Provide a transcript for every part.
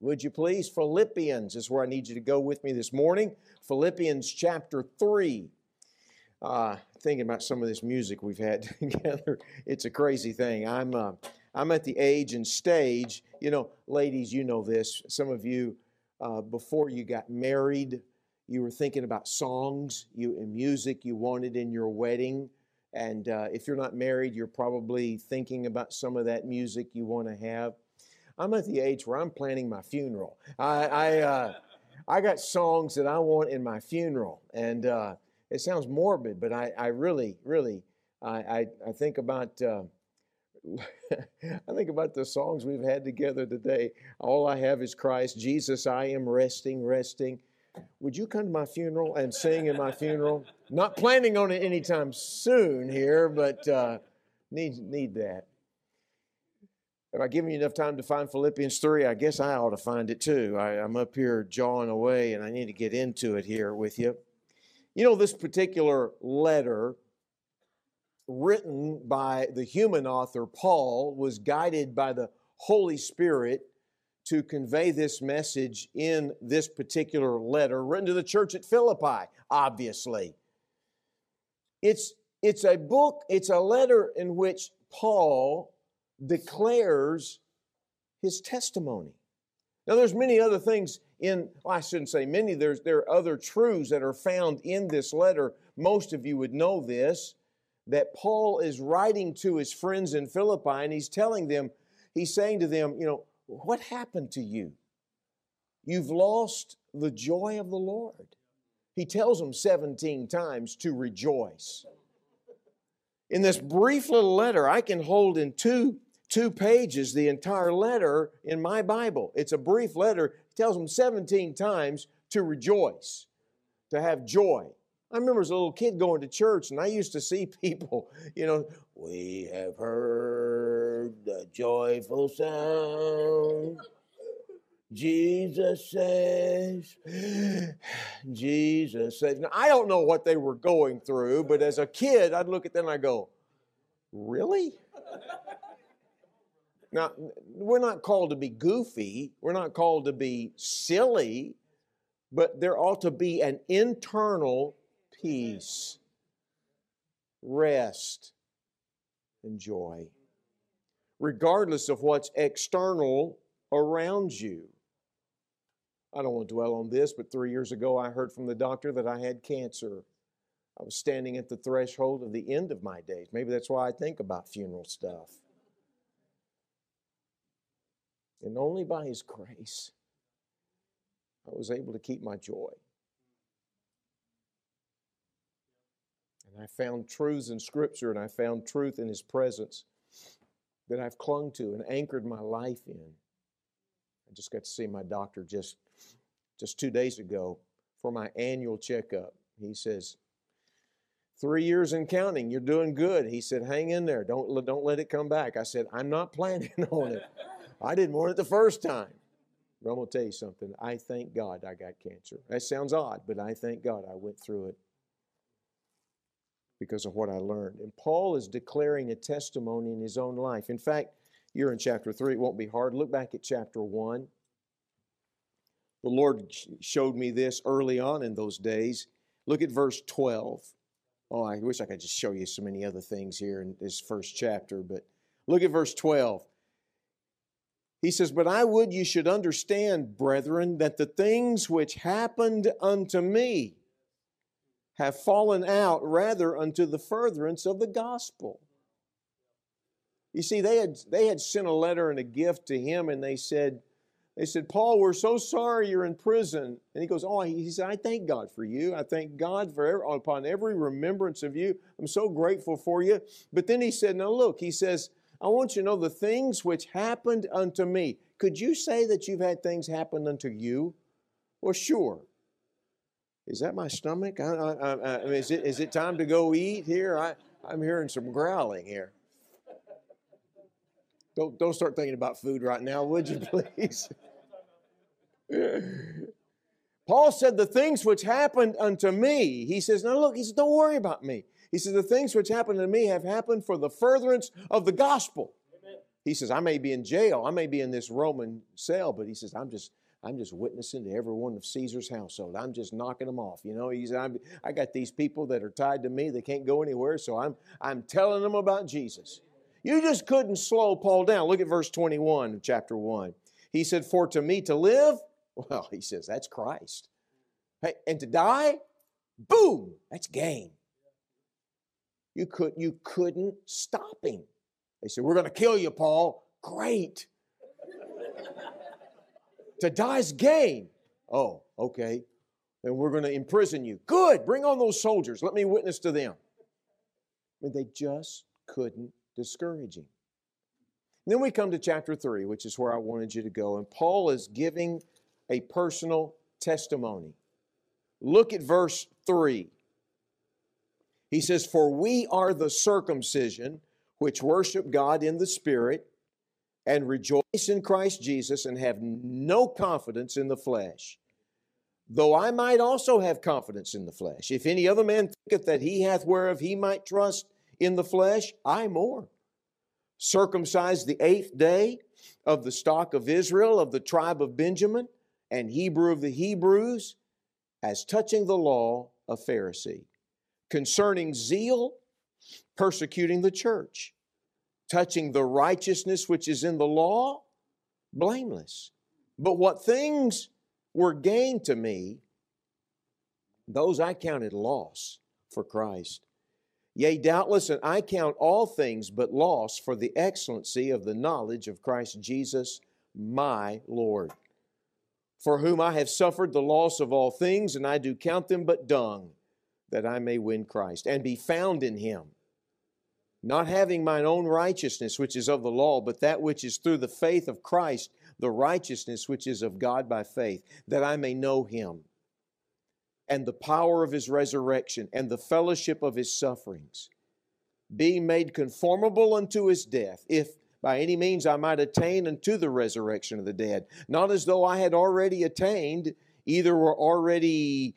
Would you please? Philippians is where I need you to go with me this morning. Philippians chapter 3. Uh, thinking about some of this music we've had together, it's a crazy thing. I'm, uh, I'm at the age and stage, you know, ladies, you know this. Some of you, uh, before you got married, you were thinking about songs you, and music you wanted in your wedding. And uh, if you're not married, you're probably thinking about some of that music you want to have. I'm at the age where I'm planning my funeral. I, I, uh, I got songs that I want in my funeral, and uh, it sounds morbid, but I, I really, really, I, I, I think about. Uh, I think about the songs we've had together today. All I have is Christ. Jesus, I am resting, resting. Would you come to my funeral and sing in my funeral? Not planning on it anytime soon here, but uh, need need that. Have I given you enough time to find Philippians 3? I guess I ought to find it too. I, am up here jawing away and I need to get into it here with you. You know, this particular letter, written by the human author Paul, was guided by the Holy Spirit to convey this message in this particular letter, written to the church at Philippi, obviously. It's, it's a book, it's a letter in which Paul declares his testimony. Now, there's many other things in, well, I shouldn't say many, there's, there are other truths that are found in this letter. Most of you would know this, that Paul is writing to his friends in Philippi and he's telling them, he's saying to them, you know, what happened to you? You've lost the joy of the Lord. He tells them 17 times to rejoice. In this brief little letter, I can hold in two two pages, the entire letter in my Bible. It's a brief letter. Tells them 17 times to rejoice, to have joy. I remember as a little kid going to church, and I used to see people, you know, we have heard the joyful sound. Jesus says, Jesus says. Now, I don't know what they were going through, but as a kid, I'd look at them and I go, Really? Now, we're not called to be goofy, we're not called to be silly, but there ought to be an internal peace, rest, and joy, regardless of what's external around you. I don't want to dwell on this, but three years ago I heard from the doctor that I had cancer. I was standing at the threshold of the end of my days. Maybe that's why I think about funeral stuff. And only by His grace, I was able to keep my joy. And I found truths in Scripture and I found truth in His presence that I've clung to and anchored my life in. I just got to see my doctor just, just two days ago for my annual checkup. He says, Three years and counting, you're doing good. He said, Hang in there. Don't, don't let it come back. I said, I'm not planning on it. I didn't want it the first time. But I'm going to tell you something. I thank God I got cancer. That sounds odd, but I thank God I went through it because of what I learned. And Paul is declaring a testimony in his own life. In fact, you're in chapter 3. It won't be hard. Look back at chapter 1. The Lord showed me this early on in those days. Look at verse 12. Oh, I wish I could just show you so many other things here in this first chapter, but look at verse 12. He says, But I would you should understand, brethren, that the things which happened unto me have fallen out rather unto the furtherance of the gospel. You see, they had, they had sent a letter and a gift to him, and they said, they said, Paul, we're so sorry you're in prison. And he goes, Oh, he said, I thank God for you. I thank God for every, upon every remembrance of you. I'm so grateful for you. But then he said, Now look, he says, I want you to know the things which happened unto me. Could you say that you've had things happen unto you? Well, sure. Is that my stomach? I, I, I, mean, is, it, is it time to go eat here? I, I'm hearing some growling here. Don't, don't start thinking about food right now, would you please? Paul said, The things which happened unto me, he says, Now look, he says, Don't worry about me. He says, The things which happened to me have happened for the furtherance of the gospel. Amen. he says, I may be in jail, I may be in this Roman cell, but he says, I'm just I'm just witnessing to every one of Caesar's household. I'm just knocking them off. You know, he's I'm, I got these people that are tied to me. They can't go anywhere, so I'm I'm telling them about Jesus. You just couldn't slow Paul down. Look at verse 21 of chapter 1. He said, "For to me to live, well, he says that's Christ. Hey, and to die, boom, that's gain. You could you couldn't stop him. They said, "We're going to kill you, Paul." Great. to die's gain. Oh, okay. Then we're going to imprison you. Good. Bring on those soldiers. Let me witness to them. Mean, they just couldn't discourage him. Then we come to chapter 3, which is where I wanted you to go. And Paul is giving a personal testimony. Look at verse 3. He says, For we are the circumcision which worship God in the Spirit and rejoice in Christ Jesus and have no confidence in the flesh. Though I might also have confidence in the flesh. If any other man thinketh that he hath whereof he might trust in the flesh, I more. Circumcised the eighth day of the stock of Israel, of the tribe of Benjamin, and Hebrew of the Hebrews, as touching the law, a Pharisee. Concerning zeal, persecuting the church. Touching the righteousness which is in the law, blameless. But what things were gained to me, those I counted loss for Christ. Yea, doubtless, and I count all things but loss for the excellency of the knowledge of Christ Jesus, my Lord for whom I have suffered the loss of all things, and I do count them but dung, that I may win Christ, and be found in him, not having mine own righteousness, which is of the law, but that which is through the faith of Christ, the righteousness which is of God by faith, that I may know him, and the power of his resurrection, and the fellowship of his sufferings, being made conformable unto his death, if by any means I might attain unto the resurrection of the dead. Not as though I had already attained, either were already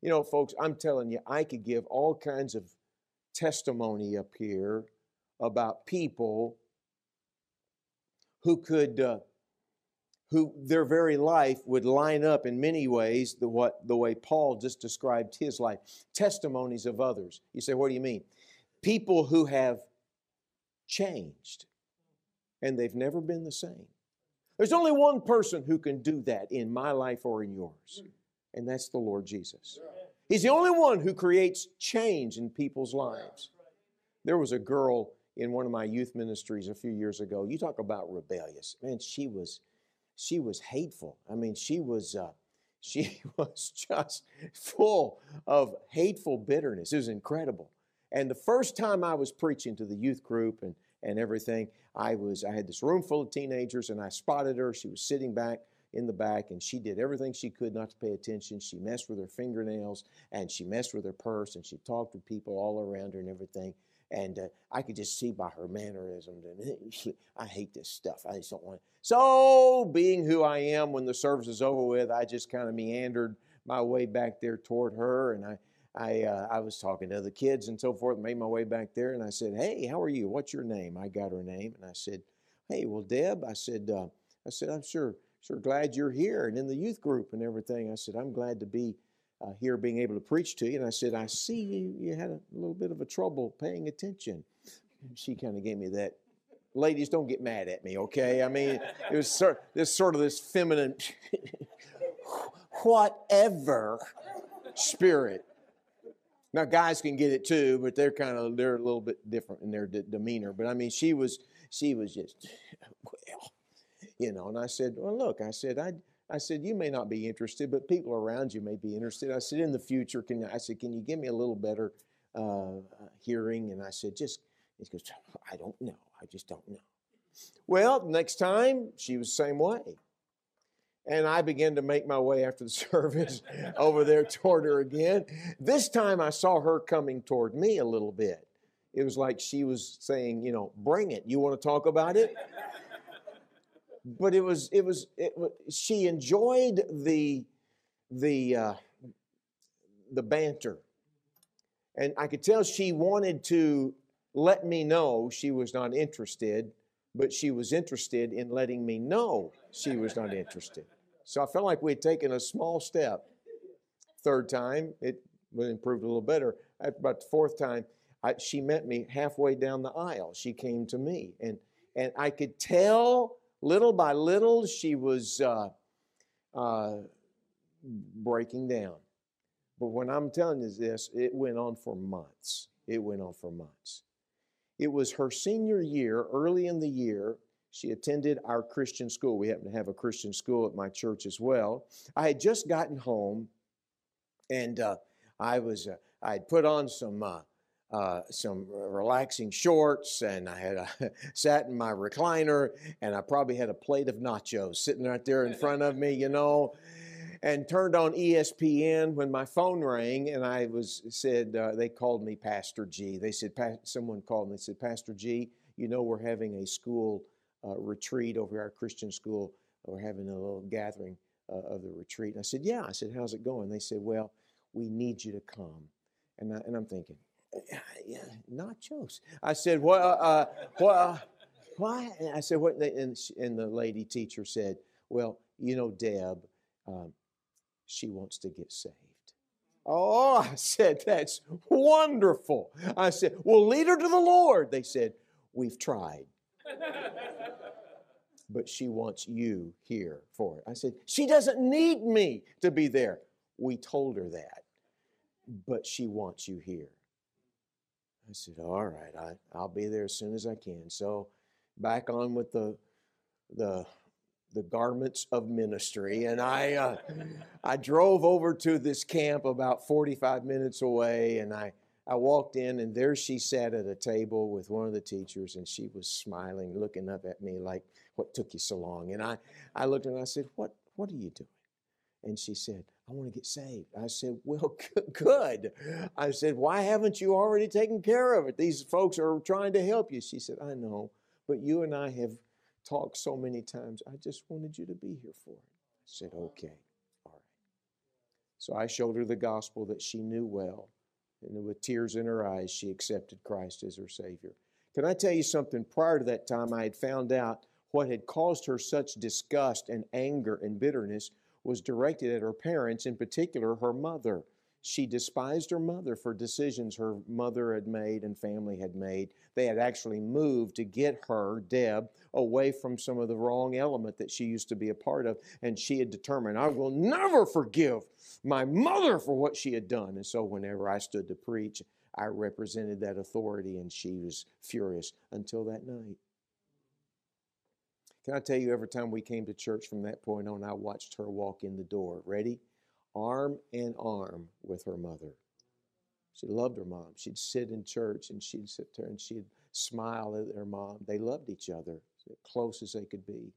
You know, folks, I'm telling you, I could give all kinds of testimony up here about people who could uh, who their very life would line up in many ways the, what, the way Paul just described his life. Testimonies of others. You say, what do you mean? People who have changed and they've never been the same. There's only one person who can do that in my life or in yours, and that's the Lord Jesus. He's the only one who creates change in people's lives. There was a girl in one of my youth ministries a few years ago. You talk about rebellious. Man, she was she was hateful. I mean, she was uh, she was just full of hateful bitterness. It was incredible. And the first time I was preaching to the youth group and and everything, I was I had this room full of teenagers and I spotted her. She was sitting back in the back and she did everything she could not to pay attention. She messed with her fingernails and she messed with her purse and she talked to people all around her and everything. And uh, I could just see by her mannerisms, and I hate this stuff. I just don't want it. So, being who I am, when the service is over with, I just kind of meandered my way back there toward her, and I, I, uh, I was talking to the kids and so forth. Made my way back there, and I said, "Hey, how are you? What's your name?" I got her name, and I said, "Hey, well, Deb," I said, uh, "I said I'm sure, sure glad you're here and in the youth group and everything." I said, "I'm glad to be." uh, here being able to preach to you. And I said, I see you, you had a little bit of a trouble paying attention. She kind of gave me that. Ladies, don't get mad at me, okay? I mean, it was sort, this sort of this feminine, whatever spirit. Now, guys can get it too, but they're kind of they're a little bit different in their de- demeanor. But I mean, she was she was just well, you know. And I said, well, look, I said I I said, you may not be interested, but people around you may be interested. I said, in the future, can I said, can you give me a little better uh, hearing? And I said, just, he goes, I don't know. I just don't know. Well, next time she was the same way. And I began to make my way after the service over there toward her again. This time I saw her coming toward me a little bit. It was like she was saying, you know, bring it. You want to talk about it? But it was, it was, it, she enjoyed the, the, uh, the banter. And I could tell she wanted to let me know she was not interested, but she was interested in letting me know she was not interested. So I felt like we had taken a small step. Third time, it improved a little better. About the fourth time, I, she met me halfway down the aisle. She came to me, and and I could tell little by little she was uh, uh, breaking down. But when I'm telling you is this, it went on for months. It went on for months. It was her senior year, early in the year, she attended our Christian school. We happen to have a Christian school at my church as well. I had just gotten home, and uh, I was uh, I had put on some uh, some relaxing shorts, and I had uh, sat in my recliner, and I probably had a plate of nachos sitting right there in front of me, you know. And turned on ESPN when my phone rang, and I was said uh, they called me Pastor G. They said someone called me. They said Pastor G, you know we're having a school uh, retreat over our Christian school. We're having a little gathering uh, of the retreat. And I said, Yeah. I said, How's it going? They said, Well, we need you to come. And, I, and I'm thinking, yeah, nachos. I said, Well, uh, well, why? And I said, What? And, and the lady teacher said, Well, you know, Deb, um, she wants to get saved. Oh, I said, That's wonderful. I said, Well, lead her to the Lord. They said, We've tried but she wants you here for it. I said, She doesn't need me to be there. We told her that, but she wants you here. I said, All right, I, I'll be there as soon as I can. So back on with the, the, the garments of ministry. And I, uh, I drove over to this camp about 45 minutes away, and I I walked in, and there she sat at a table with one of the teachers, and she was smiling, looking up at me like, What took you so long? And I, I looked and I said, What, what are you doing? And she said, I want to get saved. I said, Well, good. I said, Why haven't you already taken care of it? These folks are trying to help you. She said, I know, but you and I have talked so many times. I just wanted you to be here for it. I said, Okay, all right. So I showed her the gospel that she knew well. And with tears in her eyes, she accepted Christ as her Savior. Can I tell you something? Prior to that time, I had found out what had caused her such disgust and anger and bitterness was directed at her parents, in particular her mother. She despised her mother for decisions her mother had made and family had made. They had actually moved to get her, Deb, away from some of the wrong element that she used to be a part of. And she had determined, I will never forgive my mother for what she had done. And so whenever I stood to preach, I represented that authority, and she was furious until that night. Can I tell you, every time we came to church from that point on, I watched her walk in the door. Ready? arm in arm with her mother. She loved her mom. She'd sit in church and she'd sit there and she'd smile at her mom. They loved each other, close as they could be.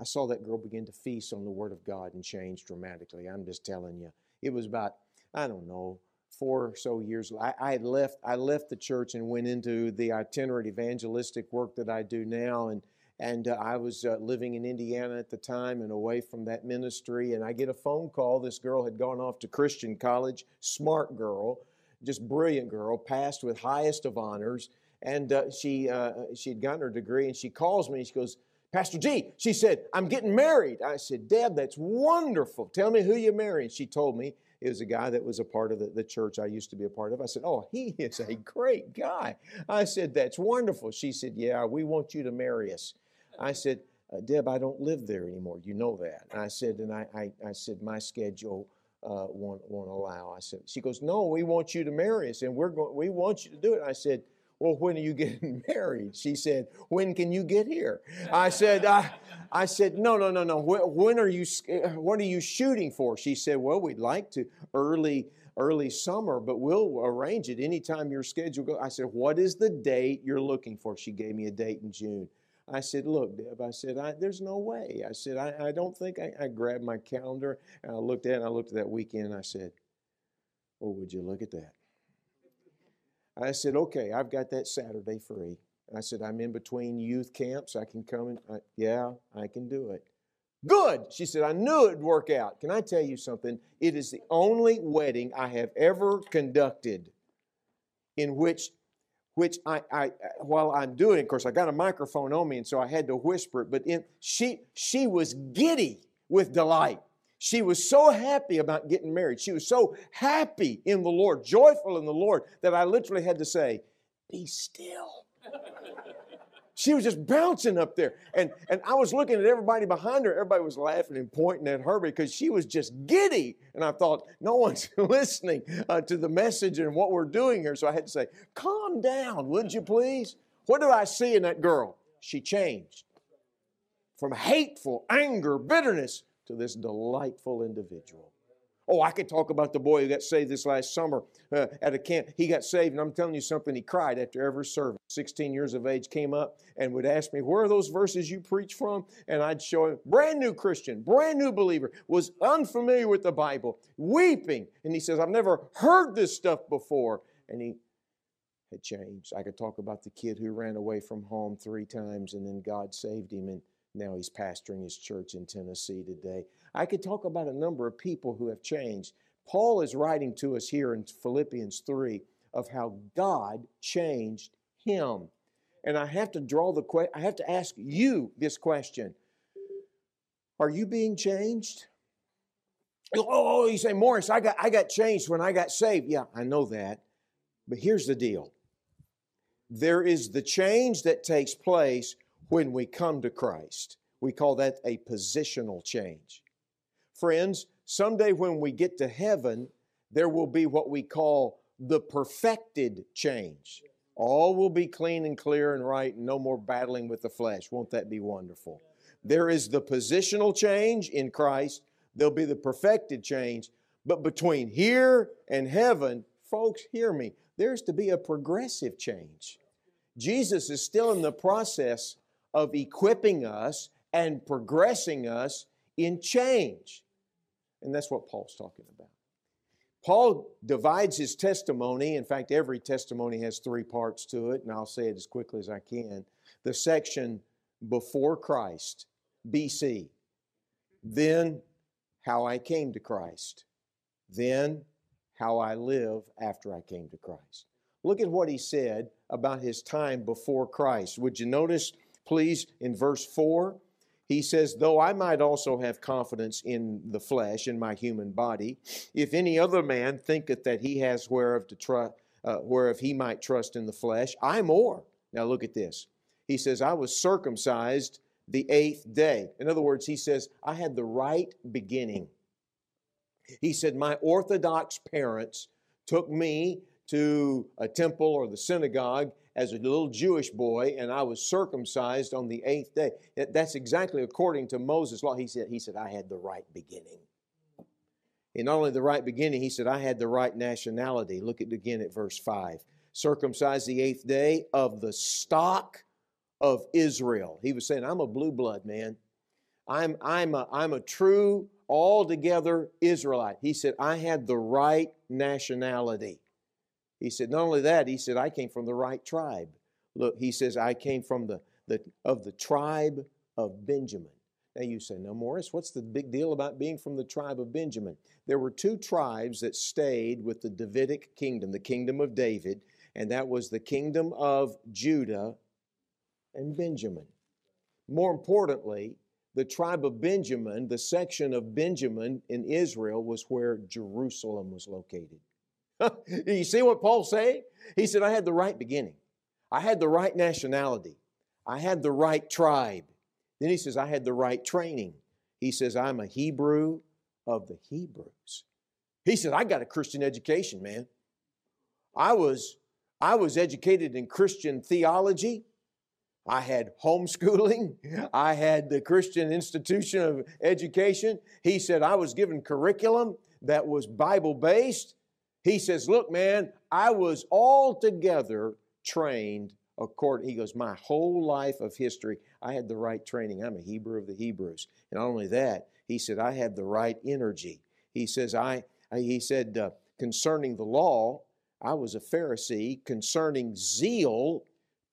I saw that girl begin to feast on the Word of God and change dramatically. I'm just telling you. It was about, I don't know, four or so years. I, I left. I left the church and went into the itinerant evangelistic work that I do now, and and uh, I was uh, living in Indiana at the time and away from that ministry. And I get a phone call. This girl had gone off to Christian college, smart girl, just brilliant girl, passed with highest of honors. And uh, she uh, she'd gotten her degree. And she calls me. and She goes, Pastor G, she said, I'm getting married. I said, Deb, that's wonderful. Tell me who you married. She told me it was a guy that was a part of the, the church I used to be a part of. I said, Oh, he is a great guy. I said, That's wonderful. She said, Yeah, we want you to marry us. I said, uh, Deb, I don't live there anymore. You know that. And I said, and I, I, I said, my schedule uh, won't, won't allow. I said, she goes, no, we want you to marry us, and we're going, we want you to do it. I said, well, when are you getting married? She said, when can you get here? I said, I, I said, no, no, no, no. When are you, what are you shooting for? She said, well, we'd like to early, early summer, but we'll arrange it anytime your schedule goes. I said, what is the date you're looking for? She gave me a date in June. I said, Look, Deb, I said, I, There's no way. I said, I, I don't think I, I grabbed my calendar and I looked at it and I looked at that weekend and I said, Oh, would you look at that? I said, Okay, I've got that Saturday free. I said, I'm in between youth camps. I can come and, I, yeah, I can do it. Good. She said, I knew it'd work out. Can I tell you something? It is the only wedding I have ever conducted in which which I, I while I'm doing, of course, I got a microphone on me, and so I had to whisper it. But in, she she was giddy with delight. She was so happy about getting married. She was so happy in the Lord, joyful in the Lord, that I literally had to say, "Be still." She was just bouncing up there. And, and I was looking at everybody behind her. Everybody was laughing and pointing at her because she was just giddy. And I thought, no one's listening uh, to the message and what we're doing here. So I had to say, calm down, would you please? What do I see in that girl? She changed from hateful anger, bitterness to this delightful individual. Oh, I could talk about the boy who got saved this last summer uh, at a camp. He got saved, and I'm telling you something, he cried after every service. 16 years of age came up and would ask me, Where are those verses you preach from? And I'd show him, brand new Christian, brand new believer, was unfamiliar with the Bible, weeping. And he says, I've never heard this stuff before. And he had changed. I could talk about the kid who ran away from home three times and then God saved him. And now he's pastoring his church in Tennessee today. I could talk about a number of people who have changed. Paul is writing to us here in Philippians 3 of how God changed him. And I have to draw the question, I have to ask you this question Are you being changed? Oh, oh, oh, you say, Morris, I got, I got changed when I got saved. Yeah, I know that. But here's the deal there is the change that takes place when we come to Christ. We call that a positional change. Friends, someday when we get to heaven, there will be what we call the perfected change. All will be clean and clear and right, and no more battling with the flesh. Won't that be wonderful? There is the positional change in Christ, there'll be the perfected change. But between here and heaven, folks, hear me, there's to be a progressive change. Jesus is still in the process of equipping us and progressing us in change. And that's what Paul's talking about. Paul divides his testimony. In fact, every testimony has three parts to it, and I'll say it as quickly as I can. The section before Christ, BC, then how I came to Christ, then how I live after I came to Christ. Look at what he said about his time before Christ. Would you notice please, in verse 4, he says, Though I might also have confidence in the flesh, in my human body, if any other man thinketh that he has whereof to trust, uh, whereof he might trust in the flesh, I more. Now look at this. He says, I was circumcised the eighth day. In other words, he says, I had the right beginning. He said, My Orthodox parents took me to a temple or the synagogue as a little Jewish boy, and I was circumcised on the eighth day. That's exactly according to Moses' law. He said, he said, I had the right beginning. And not only the right beginning, he said, I had the right nationality. Look at again at verse 5. Circumcised the eighth day of the stock of Israel. He was saying, I'm a blue blood man. I'm, I'm, a, I'm a true, altogether Israelite. He said, I had the right nationality. He said, not only that, he said, I came from the right tribe. Look, he says, I came from the, the of the tribe of Benjamin. Now you say, now Morris, what's the big deal about being from the tribe of Benjamin? There were two tribes that stayed with the Davidic kingdom, the kingdom of David, and that was the kingdom of Judah and Benjamin. More importantly, the tribe of Benjamin, the section of Benjamin in Israel, was where Jerusalem was located. you see what Paul's saying? He said, I had the right beginning. I had the right nationality. I had the right tribe. Then he says, I had the right training. He says, I'm a Hebrew of the Hebrews. He said, I got a Christian education, man. I was, I was educated in Christian theology. I had homeschooling. I had the Christian Institution of Education. He said, I was given curriculum that was Bible based. He says, Look, man, I was altogether trained according, he goes, my whole life of history, I had the right training. I'm a Hebrew of the Hebrews. And not only that, he said, I had the right energy. He says, I, he said, uh, concerning the law, I was a Pharisee. Concerning zeal,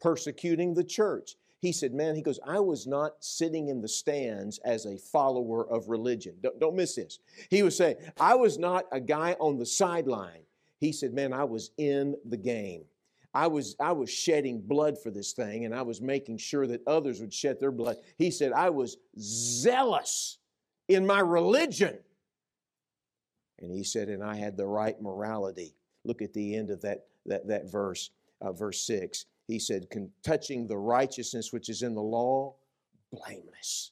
persecuting the church. He said, Man, he goes, I was not sitting in the stands as a follower of religion. Don't, don't miss this. He was saying, I was not a guy on the sideline. He said, Man, I was in the game. I was, I was shedding blood for this thing and I was making sure that others would shed their blood. He said, I was zealous in my religion. And he said, and I had the right morality. Look at the end of that, that, that verse, uh, verse 6 he said, touching the righteousness which is in the law, blameless.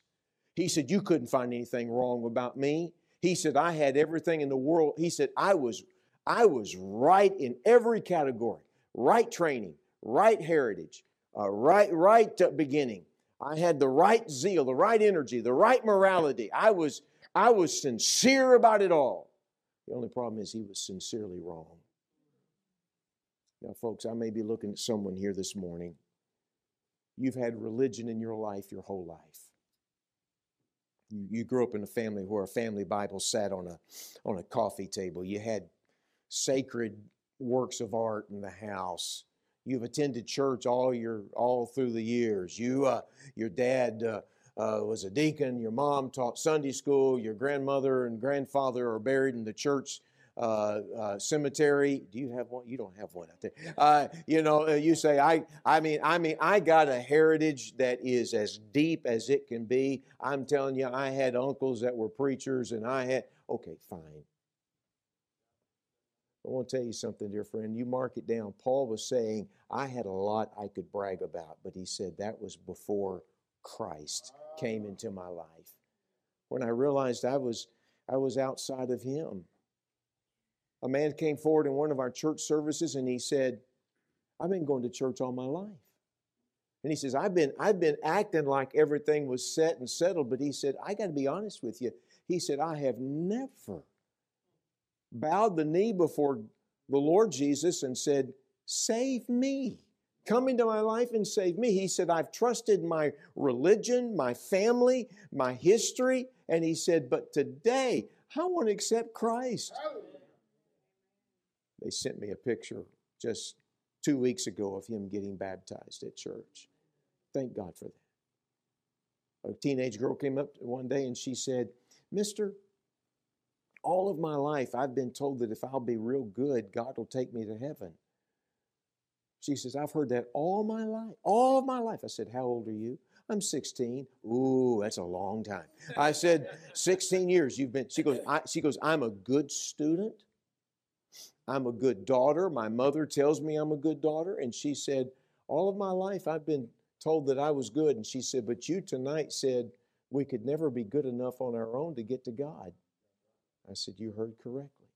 He said, You couldn't find anything wrong about me. He said, I had everything in the world. He said, I was, I was right in every category right training, right heritage, uh, right, right uh, beginning. I had the right zeal, the right energy, the right morality. I was, I was sincere about it all. The only problem is he was sincerely wrong. Now, folks, I may be looking at someone here this morning. You've had religion in your life your whole life. You, you grew up in a family where a family Bible sat on a, on a coffee table. You had sacred works of art in the house. You've attended church all your all through the years. You, uh, your dad uh, uh, was a deacon. Your mom taught Sunday school. Your grandmother and grandfather are buried in the church cemetery. Do you have one? You don't have one out there. Uh, you know, uh, you say I. I mean, I mean, I got a heritage that is as deep as it can be. I'm telling you, I had uncles that were preachers, and I had. Okay, fine. I want to tell you something, dear friend. You mark it down. Paul was saying, I had a lot I could brag about, but he said that was before Christ came into my life. When I realized I was I was outside of him a man came forward in one of our church services and he said, I've been going to church all my life. And he says, I've been, I've been acting like everything was set and settled, but he said, I got to be honest with you. He said, I have never bowed the knee before the Lord Jesus and said, Save me. Come into my life and save me. He said, I've trusted my religion, my family, my history. And he said, But today, I want to accept Christ. They sent me a picture just two weeks ago of him getting baptized at church. Thank God for that. A teenage girl came up one day and she said, Mister, all of my life I've been told that if I'll be real good, God will take me to heaven. She says, I've heard that all my life, all of my life. I said, How old are you? I'm 16. Ooh, that's a long time. I said, 16 years you've been. She goes, I, she goes, I'm a good student. I'm a good daughter. My mother tells me I'm a good daughter. And she said, All of my life I've been told that I was good. And she said, But you tonight said we could never be good enough on our own to get to God. I said, You heard correctly.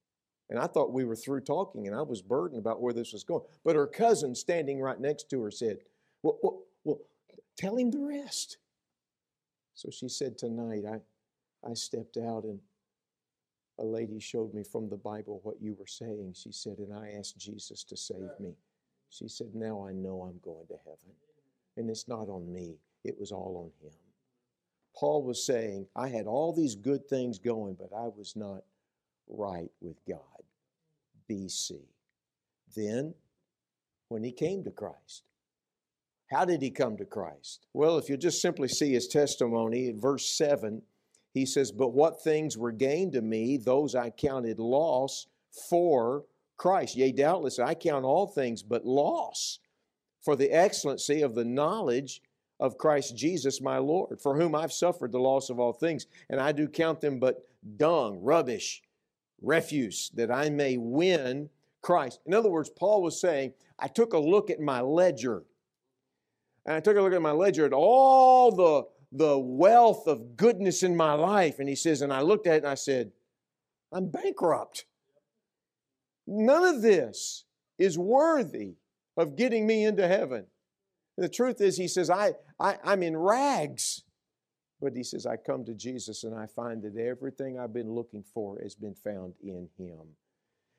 And I thought we were through talking and I was burdened about where this was going. But her cousin standing right next to her said, Well, well, well tell him the rest. So she said, Tonight I, I stepped out and a lady showed me from the Bible what you were saying. She said, and I asked Jesus to save me. She said, now I know I'm going to heaven. And it's not on me, it was all on him. Paul was saying, I had all these good things going, but I was not right with God. BC. Then, when he came to Christ, how did he come to Christ? Well, if you just simply see his testimony in verse 7, he says, But what things were gained to me, those I counted loss for Christ. Yea, doubtless I count all things but loss for the excellency of the knowledge of Christ Jesus my Lord, for whom I've suffered the loss of all things, and I do count them but dung, rubbish, refuse, that I may win Christ. In other words, Paul was saying, I took a look at my ledger, and I took a look at my ledger at all the the wealth of goodness in my life. And he says, and I looked at it and I said, I'm bankrupt. None of this is worthy of getting me into heaven. And the truth is, he says, I, I, I'm in rags. But he says, I come to Jesus and I find that everything I've been looking for has been found in him.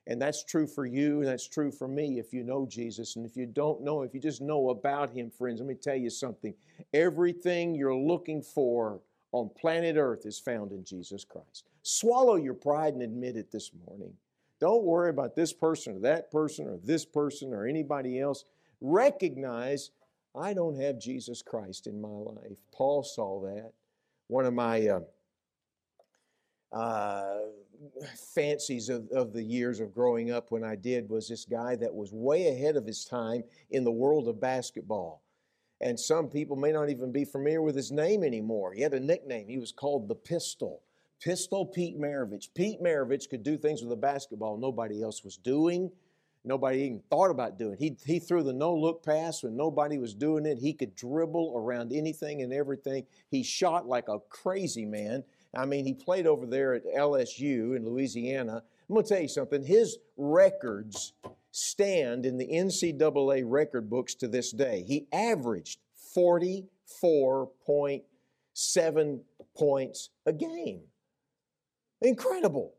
And that's true for you, and that's true for me if you know Jesus. And if you don't know, if you just know about Him, friends, let me tell you something. Everything you're looking for on planet Earth is found in Jesus Christ. Swallow your pride and admit it this morning. Don't worry about this person or that person or this person or anybody else. Recognize I don't have Jesus Christ in my life. Paul saw that. One of my uh, uh, fancies of, of the years of growing up when I did was this guy that was way ahead of his time in the world of basketball. And some people may not even be familiar with his name anymore. He had a nickname. He was called the Pistol. Pistol Pete Maravich. Pete Maravich could do things with a basketball nobody else was doing. Nobody even thought about doing. He, he threw the no look pass when nobody was doing it. He could dribble around anything and everything. He shot like a crazy man. I mean, he played over there at LSU in Louisiana. I'm going to tell you something. His records stand in the NCAA record books to this day. He averaged 44.7 points a game. Incredible.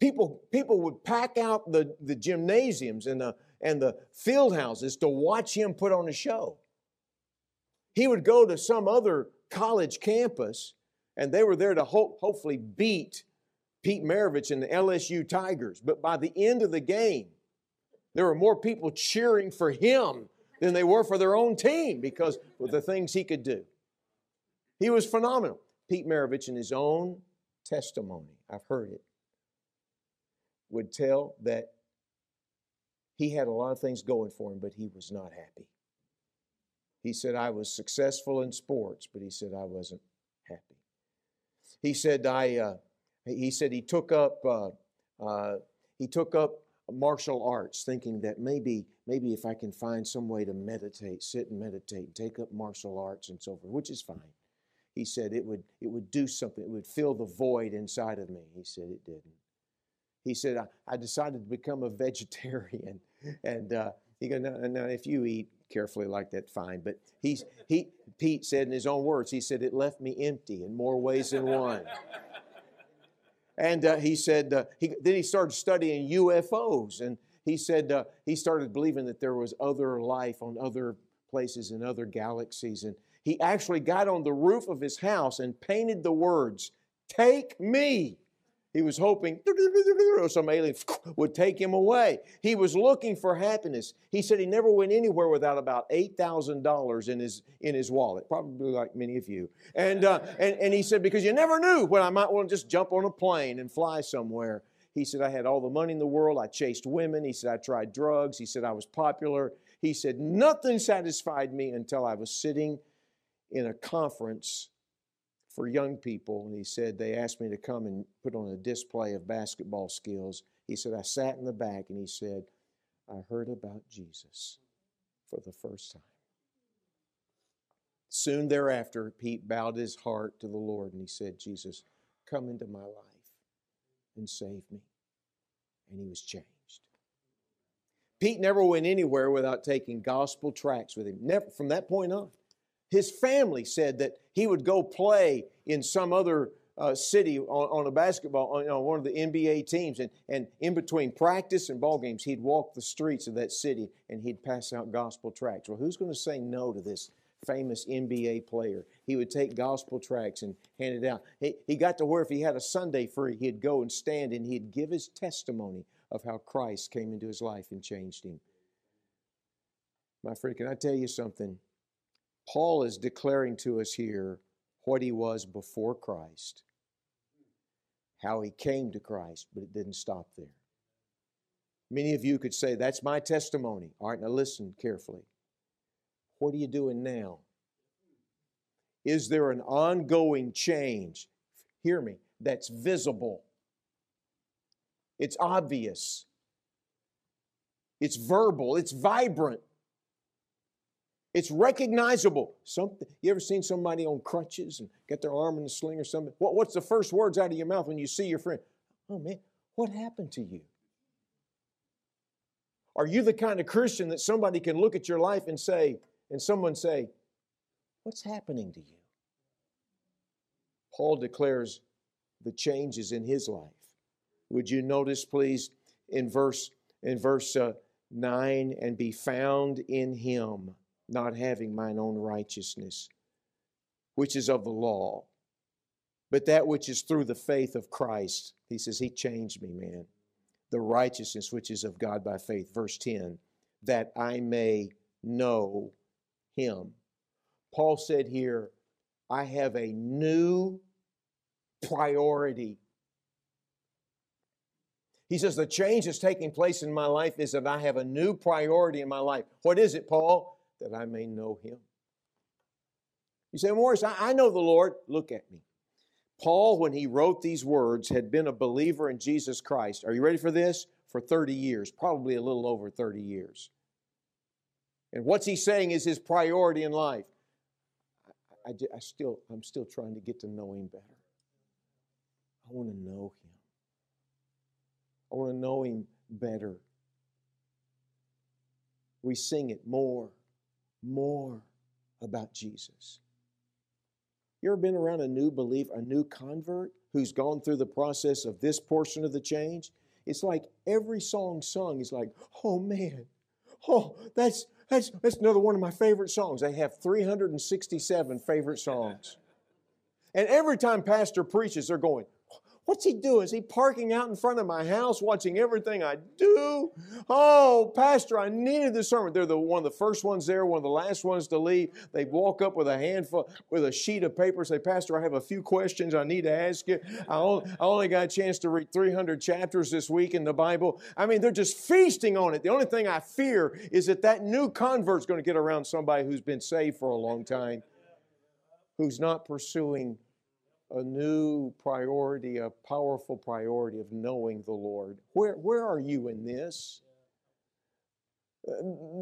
People, people would pack out the, the gymnasiums and the, and the field houses to watch him put on a show. He would go to some other college campus and they were there to ho- hopefully beat Pete Maravich and the LSU Tigers. But by the end of the game, there were more people cheering for him than they were for their own team because of the things he could do. He was phenomenal. Pete Maravich, in his own testimony, I've heard it, would tell that he had a lot of things going for him, but he was not happy. He said, I was successful in sports, but he said, I wasn't happy. He said, I, uh, he said he took up, uh, uh, he took up martial arts, thinking that maybe, maybe if I can find some way to meditate, sit and meditate, and take up martial arts and so forth, which is fine. He said it would, it would do something, it would fill the void inside of me. He said it didn't. He said, I, I decided to become a vegetarian. And uh, he goes, now, now, if you eat carefully like that, fine. But he's, he, Pete said in his own words, he said, it left me empty in more ways than one. and uh, he said, uh, he, then he started studying UFOs. And he said uh, he started believing that there was other life on other places in other galaxies. And he actually got on the roof of his house and painted the words, Take me. He was hoping some alien would take him away. He was looking for happiness. He said he never went anywhere without about $8,000 in his, in his wallet, probably like many of you. And, uh, and, and he said, because you never knew when I might want to just jump on a plane and fly somewhere. He said, I had all the money in the world. I chased women. He said, I tried drugs. He said, I was popular. He said, nothing satisfied me until I was sitting in a conference for young people. And he said, they asked me to come and put on a display of basketball skills. He said, I sat in the back and he said, I heard about Jesus for the first time. Soon thereafter, Pete bowed his heart to the Lord and he said, Jesus, come into my life and save me. And he was changed. Pete never went anywhere without taking gospel tracts with him. Never from that point on. His family said that he would go play in some other uh, city on, on, a basketball on, on, one of the NBA teams, and, and in between practice and ball games, he'd walk the streets of that city and he'd pass out gospel tracts. Well, who's going to say no to this famous NBA player? He would take gospel tracts and hand it out. He, he got to where if he had a Sunday free, he'd go and stand and he'd give his testimony of how Christ came into his life and changed him. My friend, can I tell you something? Paul is declaring to us here what he was before Christ, how he came to Christ, but it didn't stop there. Many of you could say, That's my testimony. All right, now listen carefully. What are you doing now? Is there an ongoing change? Hear me, that's visible. It's obvious. It's verbal. It's vibrant. It's recognizable. Something you ever seen somebody on crutches and get their arm in a sling or something? What, what's the first words out of your mouth when you see your friend? Oh man, what happened to you? Are you the kind of Christian that somebody can look at your life and say, and someone say, What's happening to you? Paul declares the changes in his life. Would you notice, please, in verse in verse uh, 9 and be found in him not having mine own righteousness which is of the law but that which is through the faith of Christ. He says he changed me man. The righteousness which is of God by faith. Verse 10 that I may know him. Paul said here I have a new priority. He says, The change that's taking place in my life is that I have a new priority in my life. What is it, Paul? That I may know him. You say, Morris, I, know the Lord. Look at me. Paul, when he wrote these words, had been a believer in Jesus Christ. Are you ready for this? For 30 years, probably a little over 30 years. And what's he saying is his priority in life. I, I, I still, I'm still trying to get to know him better. I want to know him. I want to know Him better. We sing it more, more about Jesus. You ever been around a new believer, a new convert who's gone through the process of this portion of the change? It's like every song sung is like, oh man, oh, that's that's that's another one of my favorite songs. I have 367 favorite songs. And every time pastor preaches, they're going, What's he doing? Is he parking out in front of my house watching everything I do? Oh, Pastor, I needed this sermon. They're the one of the first ones there, one of the last ones to leave. They walk up with a handful, with a sheet of paper, say, Pastor, I have a few questions I need to ask you. I only, I only got a chance to read 300 chapters this week in the Bible. I mean, they're just feasting on it. The only thing I fear is that that new convert's going to get around somebody who's been saved for a long time, who's not pursuing a new priority, a powerful priority of knowing the Lord. Where, where are you in this? Uh,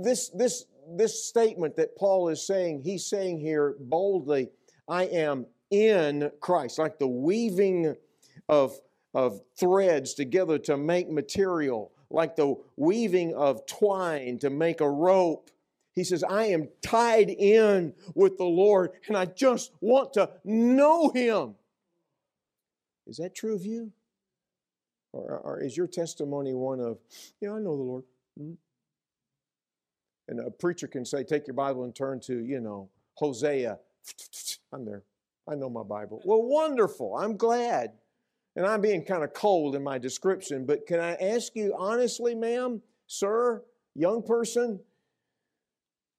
this, this, this statement that Paul is saying, he's saying here boldly, I am in Christ, like the weaving of, of threads together to make material, like the weaving of twine to make a rope. He says, I am tied in with the Lord and I just want to know Him. Is that true of you? Or, or is your testimony one of, yeah, I know the Lord? Mm-hmm. And a preacher can say, take your Bible and turn to, you know, Hosea. I'm there. I know my Bible. Well, wonderful. I'm glad. And I'm being kind of cold in my description, but can I ask you honestly, ma'am, sir, young person,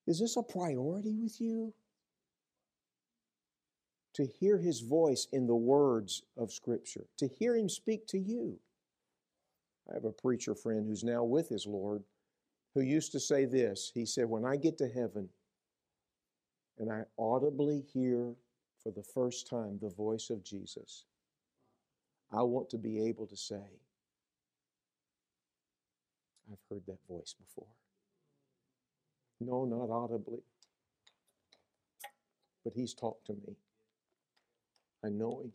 is this a priority with you? to hear his voice in the words of Scripture, to hear him speak to you. I have a preacher friend who's now with his Lord who used to say this. He said, When I get to heaven and I audibly hear for the first time the voice of Jesus, I want to be able to say, I've heard that voice before. No, not audibly, but he's talked to me. I know him.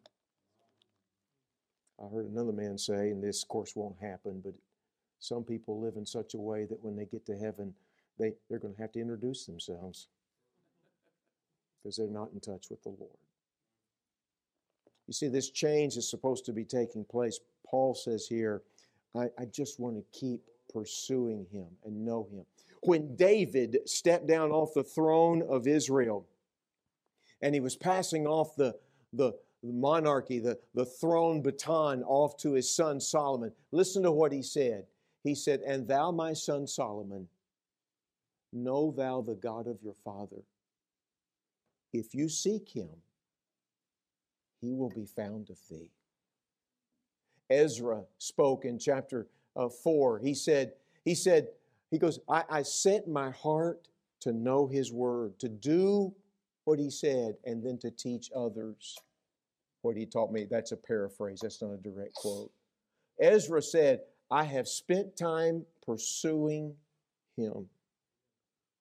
I heard another man say, and this, of course, won't happen, but some people live in such a way that when they get to heaven, they, they're going to have to introduce themselves because they're not in touch with the Lord. You see, this change is supposed to be taking place. Paul says here, I, I just want to keep pursuing him and know him. When David stepped down off the throne of Israel and he was passing off the, the, monarchy, the, the throne baton off to his son Solomon. Listen to what he said. He said, And thou, my son Solomon, know thou the God of your father. If you seek him, he will be found of thee. Ezra spoke in chapter uh, 4. He said, he said, he goes, I, I set my heart to know his word, to do what he said, and then to teach others what he taught me. That's a paraphrase, that's not a direct quote. Ezra said, I have spent time pursuing him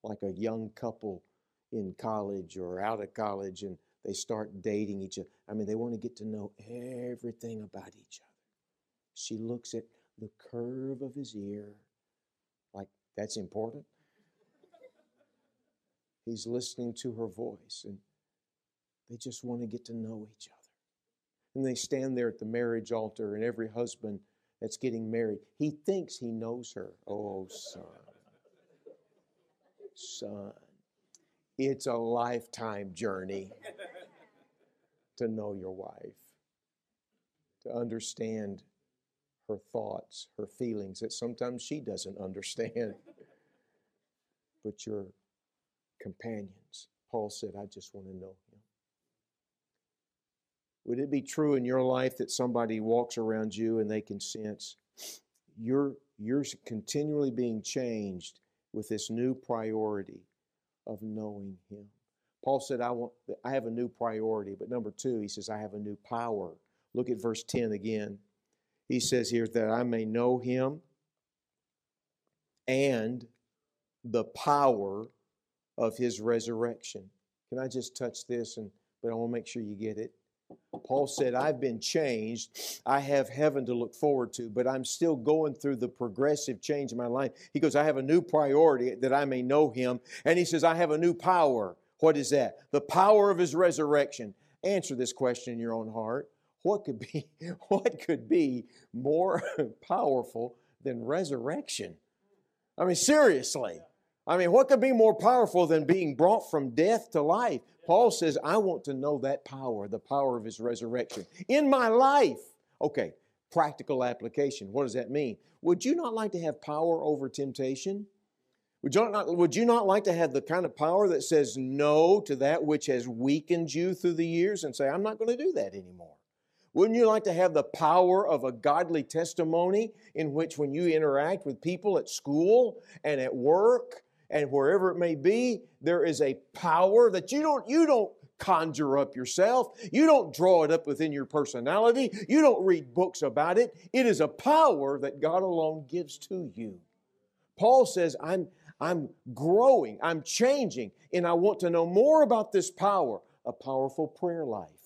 like a young couple in college or out of college and they start dating each other. I mean, they want to get to know everything about each other. She looks at the curve of his ear, that's important. He's listening to her voice, and they just want to get to know each other. And they stand there at the marriage altar, and every husband that's getting married. He thinks he knows her. Oh, son. Son. It's a lifetime journey to know your wife, to understand her thoughts, her feelings that sometimes she doesn't understand. but your companions. Paul said, I just want to know him. Would it be true in your life that somebody walks around you and they can sense you're, you're continually being changed with this new priority of knowing him? Paul said, I, want, I have a new priority. But number two, he says, I have a new power. Look at verse 10 again. He says here that I may know him and the power of his resurrection. Can I just touch this and but I want to make sure you get it. Paul said, I've been changed. I have heaven to look forward to, but I'm still going through the progressive change in my life. He goes, I have a new priority that I may know him. And he says, I have a new power. What is that? The power of his resurrection. Answer this question in your own heart. What could be, what could be more powerful than resurrection? I mean, seriously. I mean, what could be more powerful than being brought from death to life? Paul says, I want to know that power, the power of his resurrection in my life. Okay, practical application. What does that mean? Would you not like to have power over temptation? Would you, not, would you not like to have the kind of power that says no to that which has weakened you through the years and say, I'm not going to do that anymore? Wouldn't you like to have the power of a godly testimony in which, when you interact with people at school and at work and wherever it may be, there is a power that you don't, you don't conjure up yourself. You don't draw it up within your personality. You don't read books about it. It is a power that God alone gives to you. Paul says, I'm, I'm growing, I'm changing, and I want to know more about this power, a powerful prayer life.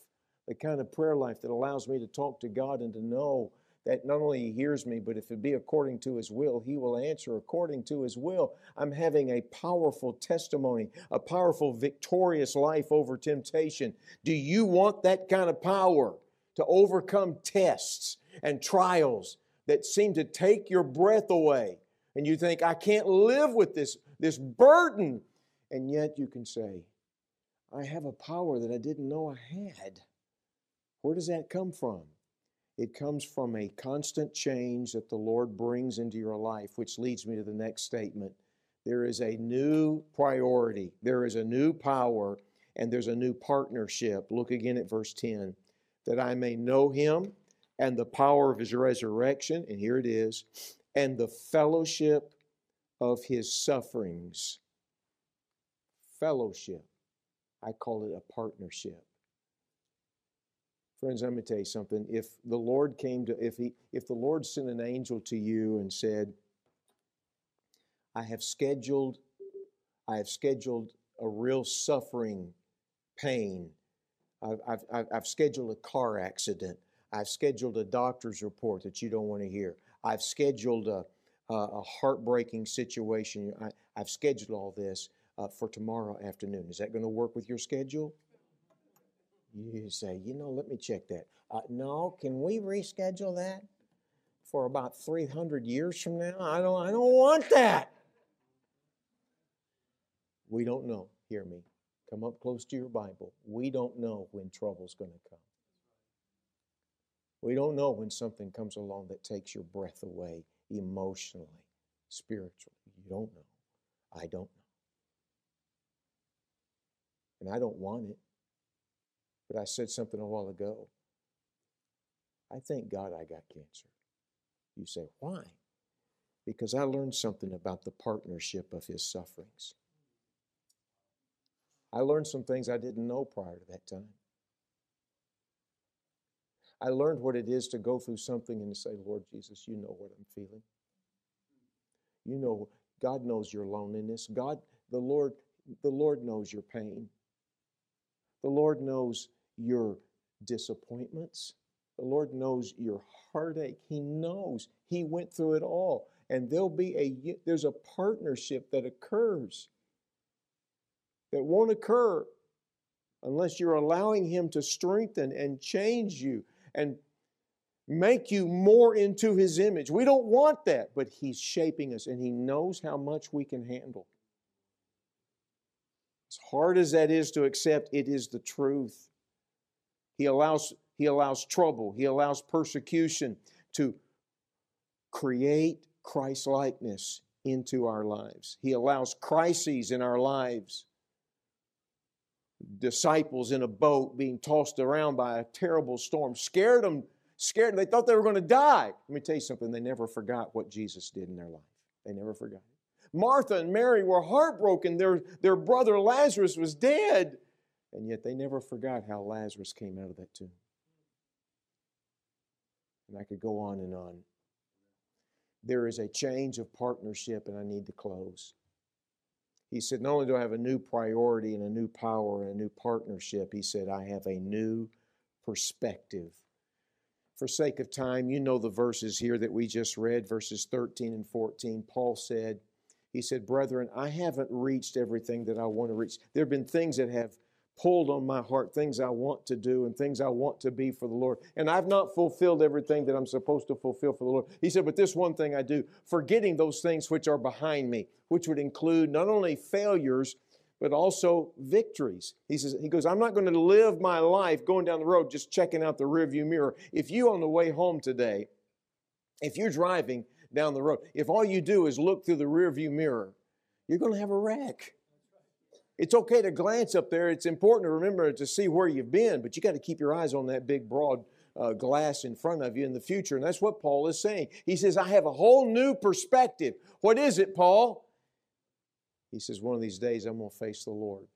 The kind of prayer life that allows me to talk to God and to know that not only He hears me, but if it be according to His will, He will answer according to His will. I'm having a powerful testimony, a powerful, victorious life over temptation. Do you want that kind of power to overcome tests and trials that seem to take your breath away? And you think, I can't live with this, this burden. And yet you can say, I have a power that I didn't know I had. Where does that come from? It comes from a constant change that the Lord brings into your life, which leads me to the next statement. There is a new priority, there is a new power, and there's a new partnership. Look again at verse 10 that I may know him and the power of his resurrection, and here it is, and the fellowship of his sufferings. Fellowship. I call it a partnership. Friends, going to tell you something. If the Lord came to, if he, if the Lord sent an angel to you and said, I have scheduled, I have scheduled a real suffering, pain. I've, I've, I've scheduled a car accident. I've scheduled a doctor's report that you don't want to hear. I've scheduled a, a heartbreaking situation. I, have scheduled all this uh, for tomorrow afternoon. Is that going to work with your schedule? You say, you know, let me check that. Uh, no, can we reschedule that for about 300 years from now? I don't, I don't want that. We don't know. Hear me. Come up close to your Bible. We don't know when trouble's going to come. We don't know when something comes along that takes your breath away emotionally, spiritually. You don't know. I don't know. And I don't want it. But I said something a while ago. I thank God I got cancer. You say, why? Because I learned something about the partnership of his sufferings. I learned some things I didn't know prior to that time. I learned what it is to go through something and to say, Lord Jesus, you know what I'm feeling. You know, God knows your loneliness. God, the Lord, the Lord knows your pain. The Lord knows your disappointments. The Lord knows your heartache. He knows. He went through it all. And there'll be a there's a partnership that occurs that won't occur unless you're allowing him to strengthen and change you. And make you more into His image. We don't want that, but He's shaping us and He knows how much we can handle. As hard as that is to accept, it is the truth. He allows, he allows trouble, He allows persecution to create Christ likeness into our lives. He allows crises in our lives. Disciples in a boat being tossed around by a terrible storm scared them, scared. them. They thought they were going to die. Let me tell you something, they never forgot what Jesus did in their life. They never forgot. Martha and Mary were heartbroken. Their, their brother Lazarus was dead. And yet they never forgot how Lazarus came out of that tomb. And I could go on and on. There is a change of partnership, and I need to close. He said, Not only do I have a new priority and a new power and a new partnership, he said, I have a new perspective. For sake of time, you know the verses here that we just read, verses 13 and 14. Paul said, he said, Brethren, I haven't reached everything that I want to reach. There have been things that have pulled on my heart, things I want to do and things I want to be for the Lord. And I've not fulfilled everything that I'm supposed to fulfill for the Lord. He said, But this one thing I do, forgetting those things which are behind me, which would include not only failures, but also victories. He says, he goes, I'm not going to live my life going down the road just checking out the rearview mirror. If you on the way home today, if you're driving down the road. If all you do is look through the rearview mirror, you're going to have a wreck. It's okay to glance up there. It's important to remember to see where you've been, but you got to keep your eyes on that big, broad uh, glass in front of you in the future. And that's what Paul is saying. He says, I have a whole new perspective. What is it, Paul? He says, One of these days I'm going to face the Lord.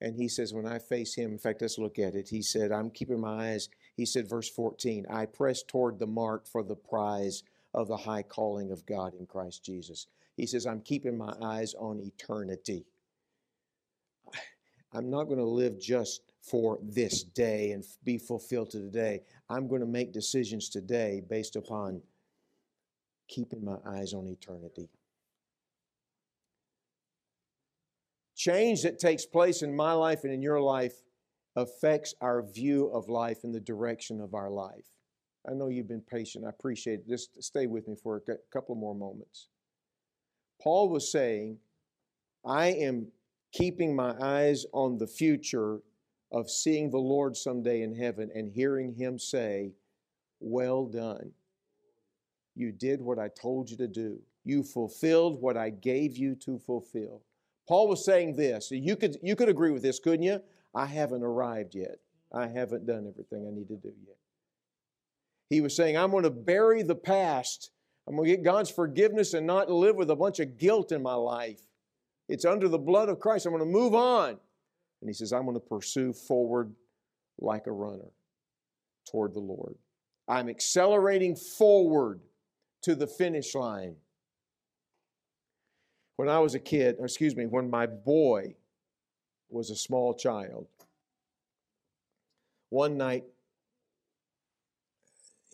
And he says, When I face him, in fact, let's look at it. He said, I'm keeping my eyes he said, verse 14, I press toward the mark for the prize of the high calling of God in Christ Jesus. He says, I'm keeping my eyes on eternity. I'm not going to live just for this day and be fulfilled to today. I'm going to make decisions today based upon keeping my eyes on eternity. Change that takes place in my life and in your life affects our view of life and the direction of our life. I know you've been patient. I appreciate it. Just stay with me for a couple more moments. Paul was saying, I am keeping my eyes on the future of seeing the Lord someday in heaven and hearing Him say, Well done. You did what I told you to do. You fulfilled what I gave you to fulfill. Paul was saying this. You could, you could agree with this, couldn't you? I haven't arrived yet. I haven't done everything I need to do yet. He was saying, I'm going to bury the past. I'm going to get God's forgiveness and not live with a bunch of guilt in my life. It's under the blood of Christ. I'm going to move on. And he says, I'm going to pursue forward like a runner toward the Lord. I'm accelerating forward to the finish line. When I was a kid, excuse me, when my boy was a small child. One night,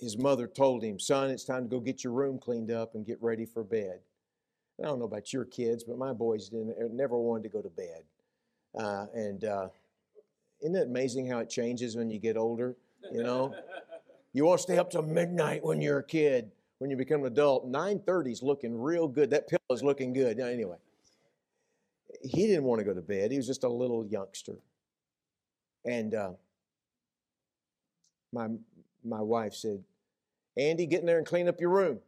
his mother told him, Son, it's time to go get your room cleaned up and get ready for bed. I don't know about your kids, but my boys didn't, er, never wanted to go to bed. Uh, and uh, isn't it amazing how it changes when you get older? You know, you want to stay up till midnight when you're a kid. When you become an adult, 9:30 is looking real good. That pillow is looking good. Anyway, he didn't want to go to bed. He was just a little youngster. And uh, my, my wife said, Andy, get in there and clean up your room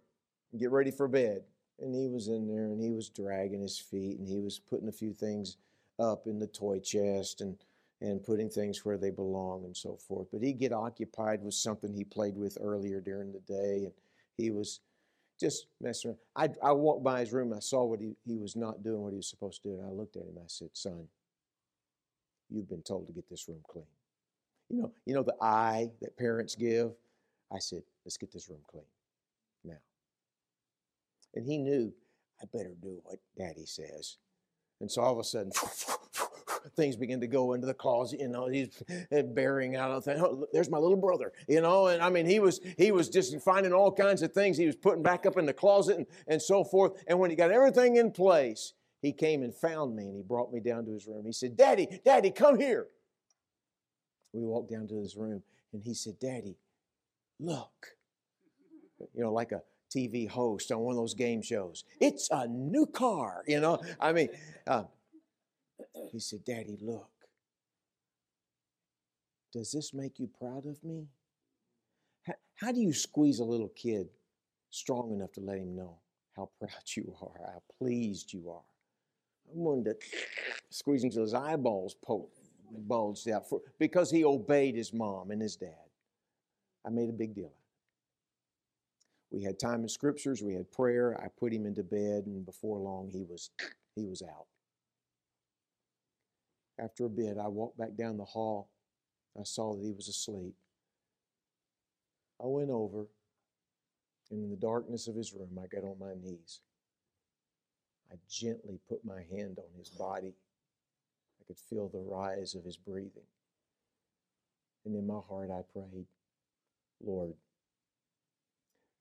and get ready for bed. And he was in there and he was dragging his feet and he was putting a few things up in the toy chest and, and putting things where they belong and so forth. But he'd get occupied with something he played with earlier during the day and he was just messing around. I, I walked by his room. I saw what he, he was not doing what he was supposed to do. And I looked at him. I said, Son, you've been told to get this room clean. You know, you know the eye that parents give? I said, Let's get this room clean now. And he knew, I better do what daddy says. And so all of a sudden, things begin to go into the closet. You know, he's eh, burying out. Thing. Oh, there's my little brother. You know, and I mean, he was he was just finding all kinds of things. He was putting back up in the closet and, and so forth. And when he got everything in place, he came and found me and he brought me down to his room. He said, "Daddy, Daddy, come here." We walked down to his room and he said, "Daddy, look. You know, like a TV host on one of those game shows. It's a new car, you know. I mean, uh, he said, Daddy, look. Does this make you proud of me? How, how do you squeeze a little kid strong enough to let him know how proud you are, how pleased you are? I wanted to squeeze until his eyeballs poked, bulged out for, because he obeyed his mom and his dad. I made a big deal of it. We had time in scriptures, we had prayer. I put him into bed, and before long he was he was out. After a bit, I walked back down the hall. I saw that he was asleep. I went over, and in the darkness of his room, I got on my knees. I gently put my hand on his body. I could feel the rise of his breathing. And in my heart, I prayed, Lord,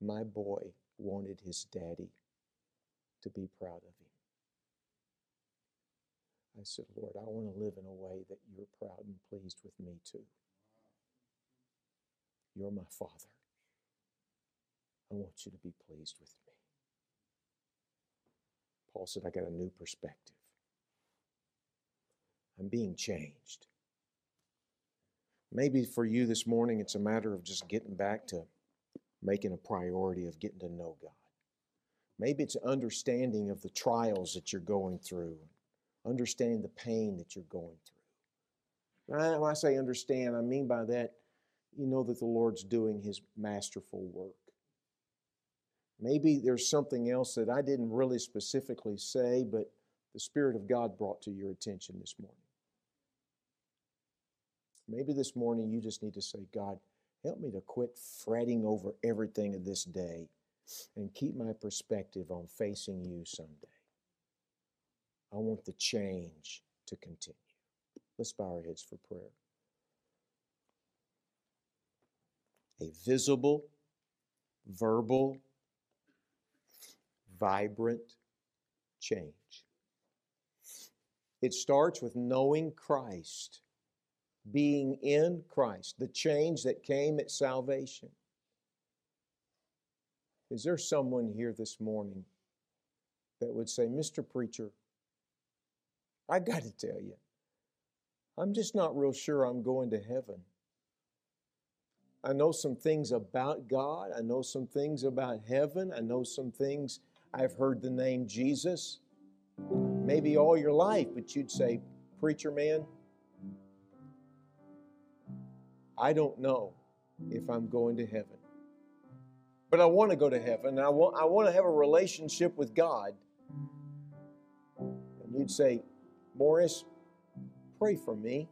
my boy wanted his daddy to be proud of him. I said, Lord, I want to live in a way that you're proud and pleased with me too. You're my father. I want you to be pleased with me. Paul said, I got a new perspective. I'm being changed. Maybe for you this morning, it's a matter of just getting back to making a priority of getting to know God. Maybe it's understanding of the trials that you're going through, understanding the pain that you're going through. When I say understand, I mean by that, you know that the Lord's doing His masterful work. Maybe there's something else that I didn't really specifically say, but the Spirit of God brought to your attention this morning. Maybe this morning you just need to say, God, help me to quit fretting over everything of this day and keep my perspective on facing you someday. I want the change to continue. Let's bow our heads for prayer. A visible, verbal, vibrant change. It starts with knowing Christ, being in Christ, the change that came at salvation. Is there someone here this morning that would say, Mr. Preacher, I got to tell you, I'm just not real sure I'm going to heaven. I know some things about God. I know some things about heaven. I know some things I've heard the name Jesus maybe all your life, but you'd say, Preacher man, I don't know if I'm going to heaven. But I want to go to heaven. I want, I want to have a relationship with God. And you'd say, Morris, pray for me.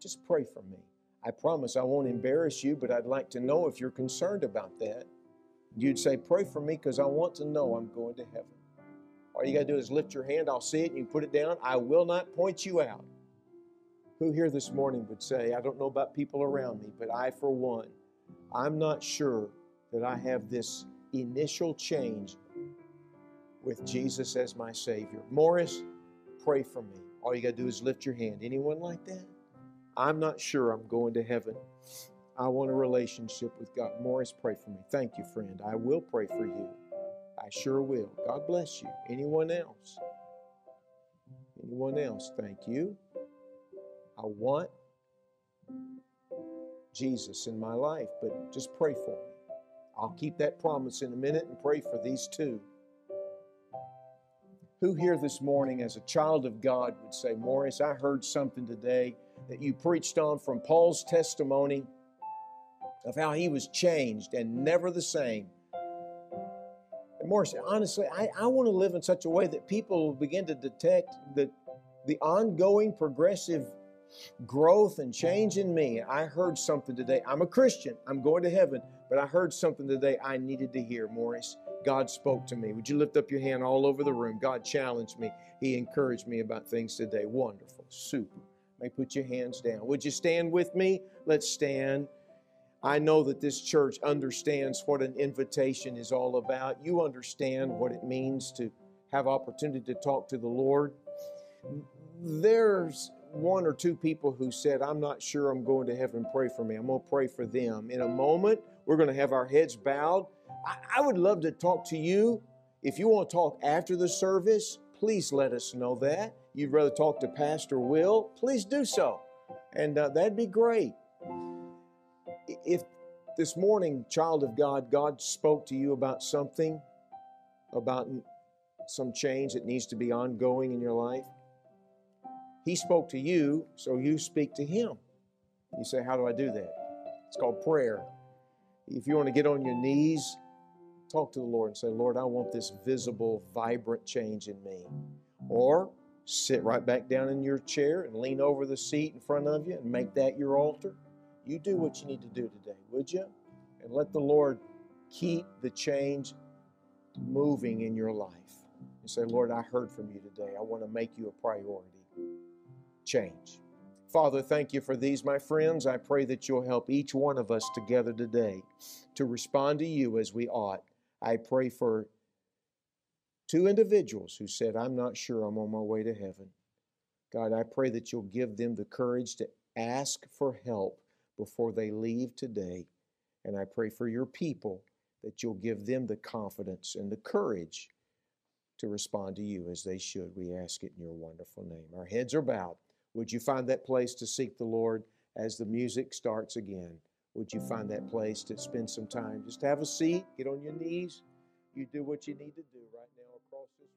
Just pray for me. I promise I won't embarrass you, but I'd like to know if you're concerned about that. You'd say, Pray for me because I want to know I'm going to heaven. All you got to do is lift your hand. I'll see it and you put it down. I will not point you out. Who here this morning would say, I don't know about people around me, but I, for one, I'm not sure that I have this initial change with Jesus as my Savior. Morris, pray for me. All you got to do is lift your hand. Anyone like that? I'm not sure I'm going to heaven. I want a relationship with God. Morris, pray for me. Thank you, friend. I will pray for you. I sure will. God bless you. Anyone else? Anyone else? Thank you. I want Jesus in my life, but just pray for me. I'll keep that promise in a minute and pray for these two. Who here this morning, as a child of God, would say, Morris, I heard something today that you preached on from Paul's testimony of how he was changed and never the same. And Morris, honestly, I, I want to live in such a way that people will begin to detect the, the ongoing progressive growth and change in oh. me. I heard something today. I'm a Christian. I'm going to heaven, but I heard something today I needed to hear, Morris. God spoke to me. Would you lift up your hand all over the room? God challenged me. He encouraged me about things today. Wonderful. Super. May put your hands down. Would you stand with me? Let's stand. I know that this church understands what an invitation is all about. You understand what it means to have opportunity to talk to the Lord. There's one or two people who said, I'm not sure I'm going to heaven, pray for me. I'm going to pray for them. In a moment, we're going to have our heads bowed. I, I would love to talk to you. If you want to talk after the service, please let us know that. You'd rather talk to Pastor Will, please do so. And uh, that'd be great. If this morning, child of God, God spoke to you about something, about some change that needs to be ongoing in your life, He spoke to you, so you speak to Him. You say, How do I do that? It's called prayer. If you want to get on your knees, talk to the Lord and say, Lord, I want this visible, vibrant change in me. Or sit right back down in your chair and lean over the seat in front of you and make that your altar. You do what you need to do today, would you? And let the Lord keep the change moving in your life. And say, Lord, I heard from you today. I want to make you a priority. Change. Father, thank you for these, my friends. I pray that you'll help each one of us together today to respond to you as we ought. I pray for two individuals who said, I'm not sure I'm on my way to heaven. God, I pray that you'll give them the courage to ask for help before they leave today. And I pray for your people that you'll give them the confidence and the courage to respond to you as they should. We ask it in your wonderful name. Our heads are bowed. Would you find that place to seek the Lord as the music starts again? Would you find that place to spend some time? Just have a seat, get on your knees. You do what you need to do right now across this room.